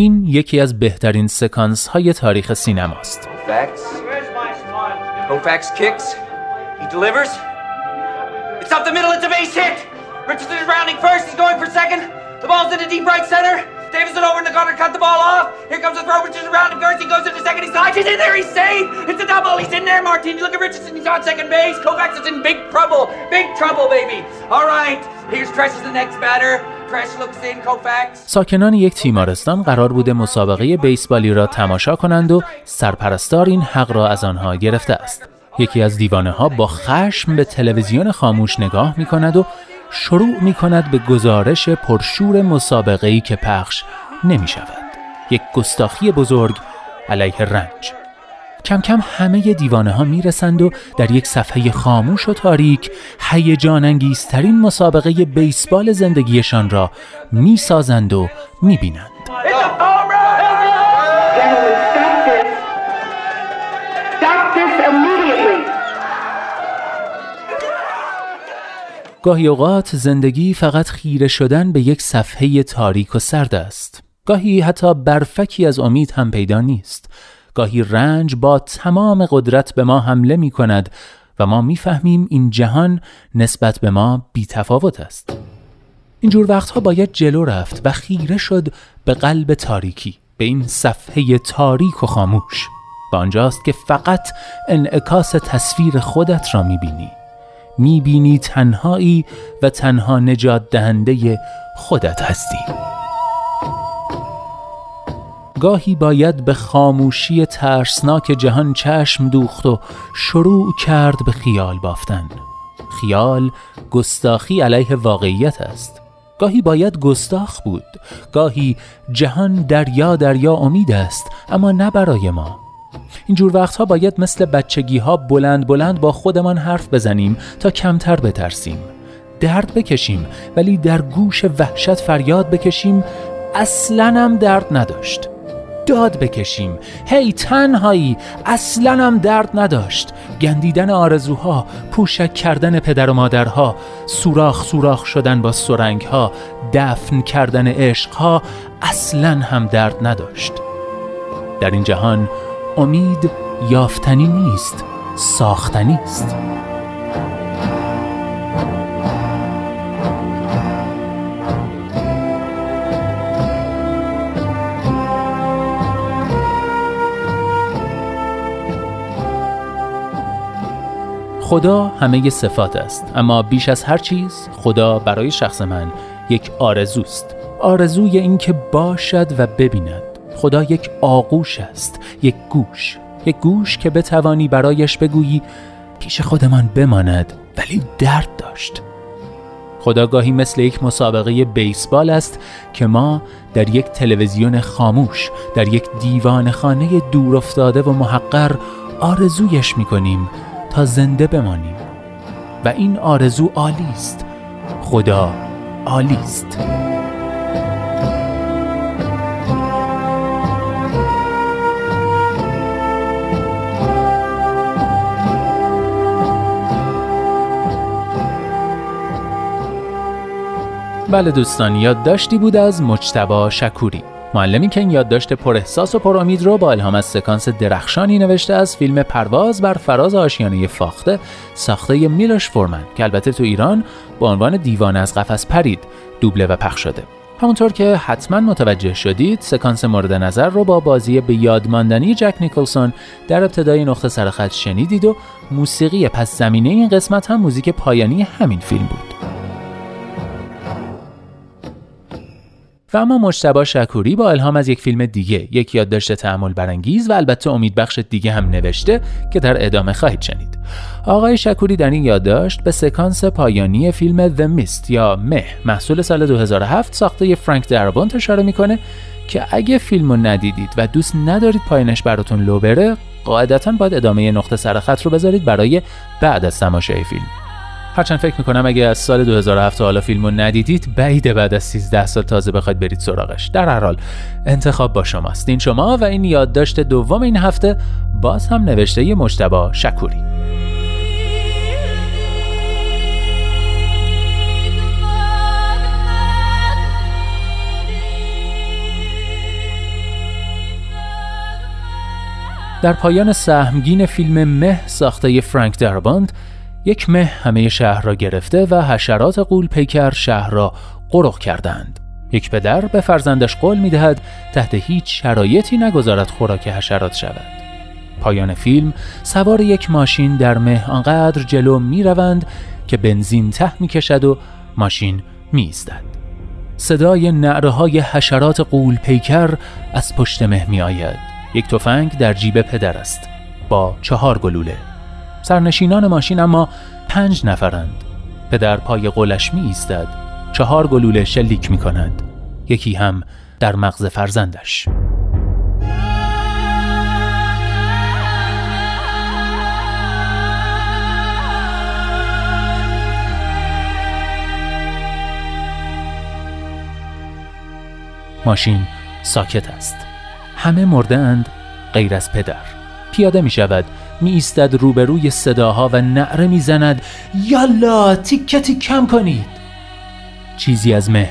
این یکی از بهترین سکانس های تاریخ سینماست. Kofax kicks. He delivers. It's up the middle. It's a base hit. Richardson is rounding first. He's going for second. The ball's in the deep right center. Davidson over in the corner, cut the ball off. Here comes the throw. Richardson rounding first. He goes into second. He slides. He's in there. He's safe. It's a double. He's in there, Martini. Look at Richardson. He's on second base. Kovacs is in big trouble. Big trouble, baby. All right. Here's Tresh is the next batter. ساکنان یک تیمارستان قرار بوده مسابقه بیسبالی را تماشا کنند و سرپرستار این حق را از آنها گرفته است. یکی از دیوانه ها با خشم به تلویزیون خاموش نگاه می کند و شروع می کند به گزارش پرشور مسابقه ای که پخش نمی شود. یک گستاخی بزرگ علیه رنج. کم کم همه دیوانه ها می رسند و در یک صفحه خاموش و تاریک هیجان انگیزترین مسابقه بیسبال زندگیشان را می سازند و می بینند. It's a home run. Gentlemen, stop this. Stop this immediately. گاهی اوقات زندگی فقط خیره شدن به یک صفحه تاریک و سرد است. گاهی حتی برفکی از امید هم پیدا نیست. گاهی رنج با تمام قدرت به ما حمله می کند و ما می‌فهمیم این جهان نسبت به ما بی تفاوت است. اینجور وقتها باید جلو رفت و خیره شد به قلب تاریکی به این صفحه تاریک و خاموش. و آنجاست که فقط انعکاس تصویر خودت را می‌بینی. می‌بینی تنهایی و تنها نجات دهنده خودت هستی. گاهی باید به خاموشی ترسناک جهان چشم دوخت و شروع کرد به خیال بافتن. خیال گستاخی علیه واقعیت است. گاهی باید گستاخ بود. گاهی جهان دریا دریا امید است اما نه برای ما. اینجور وقتها باید مثل بچگی ها بلند بلند با خودمان حرف بزنیم تا کمتر بترسیم. درد بکشیم ولی در گوش وحشت فریاد بکشیم. اصلا هم درد نداشت. داد بکشیم. هی تنهایی اصلا هم درد نداشت. گندیدن آرزوها پوشک کردن پدر و مادرها سوراخ سوراخ شدن با سرنگها دفن کردن عشقها اصلا هم درد نداشت. در این جهان امید یافتنی نیست ساختنی است. خدا همه صفات است. اما بیش از هر چیز خدا برای شخص من یک آرزوست. آرزوی اینکه باشد و ببیند. خدا یک آغوش است یک گوش. یک گوش که بتوانی برایش بگویی پیش خودمان بماند ولی درد داشت. خدا گاهی مثل یک مسابقه بیسبال است که ما در یک تلویزیون خاموش در یک دیوان خانه دور افتاده و محقر آرزویش می کنیم تا زنده بمانیم. و این آرزو عالی است. خدا عالی است. بله دوستان یادداشتی بود از مجتبا شکوری. معلمی که این یادداشت پر احساس و پر امید رو با الهام از سکانس درخشانی نوشته از فیلم پرواز بر فراز آشیانه فاخته ساخته میلوش فورمن که البته تو ایران با عنوان دیوانه از قفس پرید دوبله و پخش شده. همونطور که حتما متوجه شدید سکانس مورد نظر رو با بازی به یادماندنی جک نیکلسون در ابتدای نقطه سرخط شنیدید و موسیقی پس زمینه این قسمت هم موزیک پایانی همین فیلم بود. و اما مجتبا شکوری با الهام از یک فیلم دیگه. یک یادداشت تحمل برانگیز و البته امیدبخش دیگه هم نوشته که در ادامه خواهید شنید. آقای شکوری در این یادداشت به سکانس پایانی فیلم The Mist یا مه محصول سال 2007 ساخته فرانک دربونت اشاره می‌کنه که اگه فیلمو ندیدید و دوست ندارید پایینش براتون لو بره قاعدتا باید ادامه نقطه سرخط رو بذارید برای بعد از تماشای فیلم. هرچند فکر می‌کنم اگه از سال 2007 حالا فیلمو ندیدید بعید بعد از 13 سال تازه بخواید برید سراغش. در هر حال انتخاب با شماست. این شما و این یادداشت دوم این هفته باز هم نوشته ی مجتبا شکوری. در پایان سهمگین فیلم مه ساخته فرانک درباند یک مه همه شهر را گرفته و حشرات قول پیکر شهر را قرق کردند. یک پدر به فرزندش قول می دهد تحت هیچ شرایطی نگذارد خوراک حشرات شود. پایان فیلم سوار یک ماشین در مه آنقدر جلو می روند که بنزین ته می کشد و ماشین می ایستد. صدای نعره های حشرات قول پیکر از پشت مه می آید. یک تفنگ در جیب پدر است با چهار گلوله. سرنشینان ماشین اما پنج نفرند. پدر پای قلش می ایستد چهار گلوله شلیک می کند یکی هم در مغز فرزندش. ماشین ساکت است. همه مرده اند غیر از پدر. پیاده می شود می ایستد روبروی صداها و نعره می زند یالا تیکتی کم کنید. چیزی از مه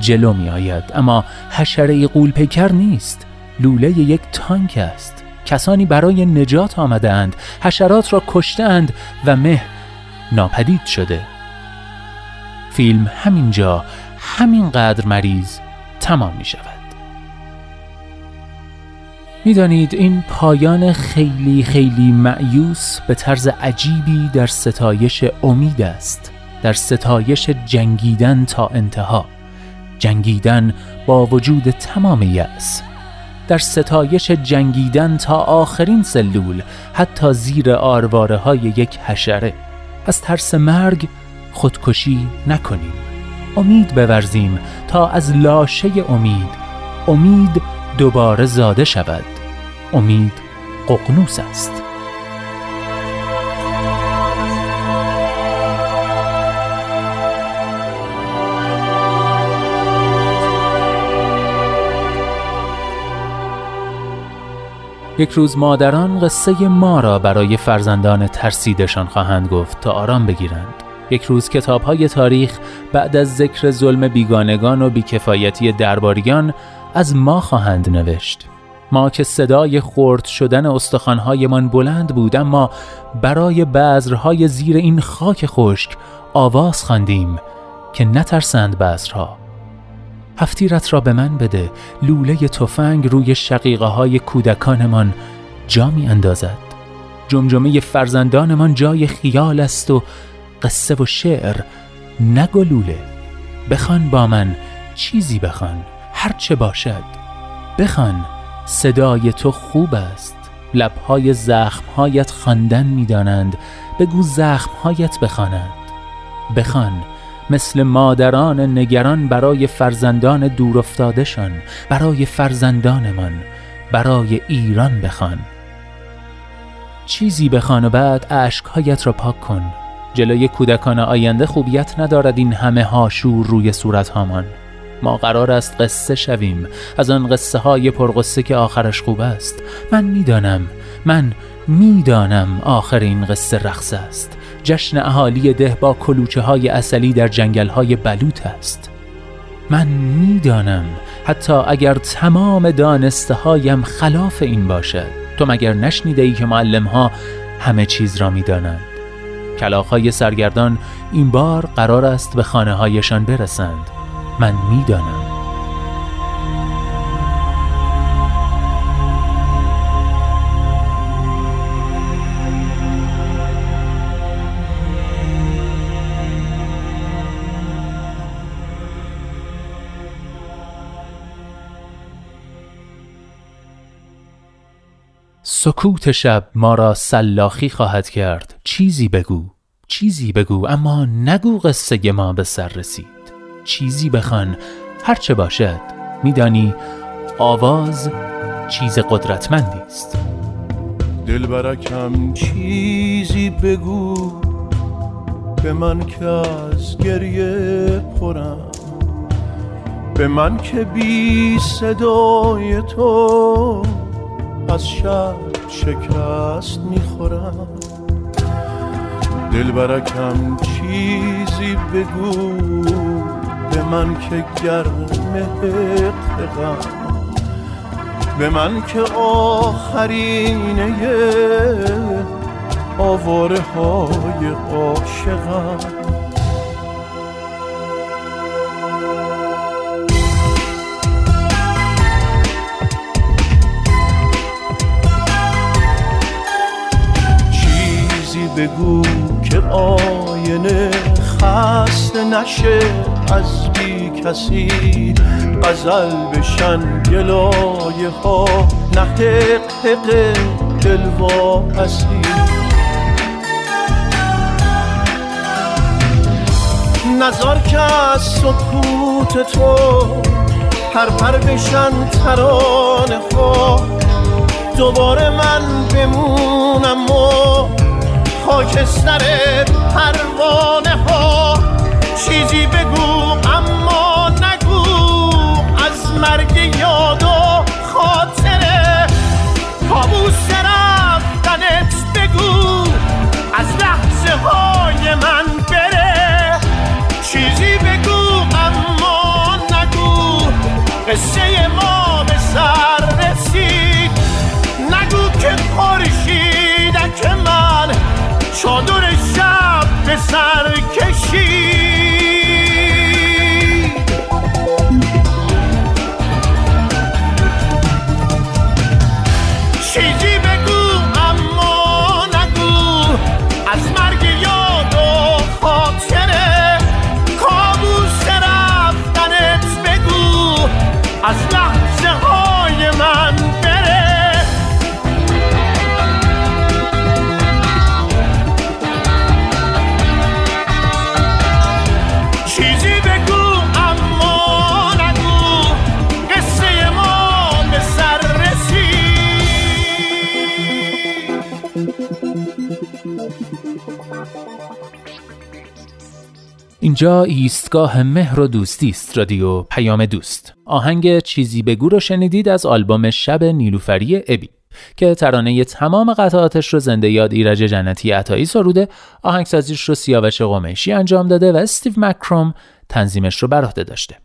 جلو می آید اما حشره قول پیکر نیست. لوله یک تانک است. کسانی برای نجات آمده اند حشرات را کشتند و مه ناپدید شده. فیلم همینجا همینقدر مریض تمام می شود می‌دانید این پایان خیلی خیلی معیوس به طرز عجیبی در ستایش امید است در ستایش جنگیدن تا انتها. جنگیدن با وجود تمام یأس. در ستایش جنگیدن تا آخرین سلول حتی زیر آرواره های یک حشره. از ترس مرگ خودکشی نکنیم. امید بورزیم تا از لاشه امید. امید دوباره زاده شود. امید ققنوس است یک روز مادران قصه ما را برای فرزندان ترسیدشان خواهند گفت تا آرام بگیرند. یک روز کتاب های تاریخ بعد از ذکر ظلم بیگانگان و بیکفایتی درباریان از ما خواهند نوشت. ما که صدای خورد شدن استخوانهایمان بلند بود اما برای بذرهای زیر این خاک خشک آواز خواندیم که نترسند بذرها. هفتیرت را به من بده لوله تفنگ روی شقیقه های کودکانمان جا می اندازد. جمجمه فرزندانمان جای خیال است و قصه و شعر نگلوله بخوان با من چیزی بخوان هرچه باشد بخوان. صدای تو خوب است. لبهای زخمهایت خواندن می‌دانند. بگو زخمهایت بخوانند. بخوان. مثل مادران نگران برای فرزندان دورافتادهشان برای فرزندانمان برای ایران بخوان. چیزی بخوان و بعد اشکهایت را پاک کن. جلوی کودکان آینده خوبیت ندارد این همه هاشور روی صورت هامان ما قرار است قصه شویم. از آن قصه های پرقصه که آخرش خوب است. من می‌دانم من می‌دانم آخر این قصه رقص است. جشن اهالی ده با کلوچه های اصلی در جنگل های بلوط است. من می‌دانم حتی اگر تمام دانسته هایم خلاف این باشد. تو مگر نشنیده ای که معلم ها همه چیز را می‌دانند. کلاخهای سرگردان این بار قرار است به خانه هایشان برسند. من می‌دانم. سکوت شب ما را سلاخی خواهد کرد. چیزی بگو چیزی بگو اما نگو قصه ما به سر رسید. چیزی بخوان. هرچه باشد. میدانی آواز چیز قدرتمندی است. دلبرکم چیزی بگو. به من که از گریه پرم. به من که بی صدای تو از شب شکست می‌خورم. دلبرکم چیزی بگو. من که گرم غم به من که آخرینه آواره های عاشقم. چیزی بگو که آینه خسته نشه از بی کسی غزل بشن گلایه ها نه حق دل واپسی نظر که از سکوت تو پر پر بشن ترانه ها دوباره من بمونم و خاکستر پروانه ها. چیزی بگو اما نگو. از مرگ یاد و خاطره کابوس رفتنت بگو. از لحظه های من بره. چیزی بگو اما نگو. قصه ما به سر رسید. نگو که خورشیدک من چادر شب به سر کشید. اینجا ایستگاه مهر و دوستی است رادیو پیام دوست. آهنگ چیزی بگو رو شنیدید از آلبوم شب نیلوفری ابی که ترانه تمام قطعاتش رو زنده یاد ایرج جنتی عطایی سروده آهنگسازیش رو سیاوش قمیشی انجام داده و استیو مکروم تنظیمش رو بر عهده داشته.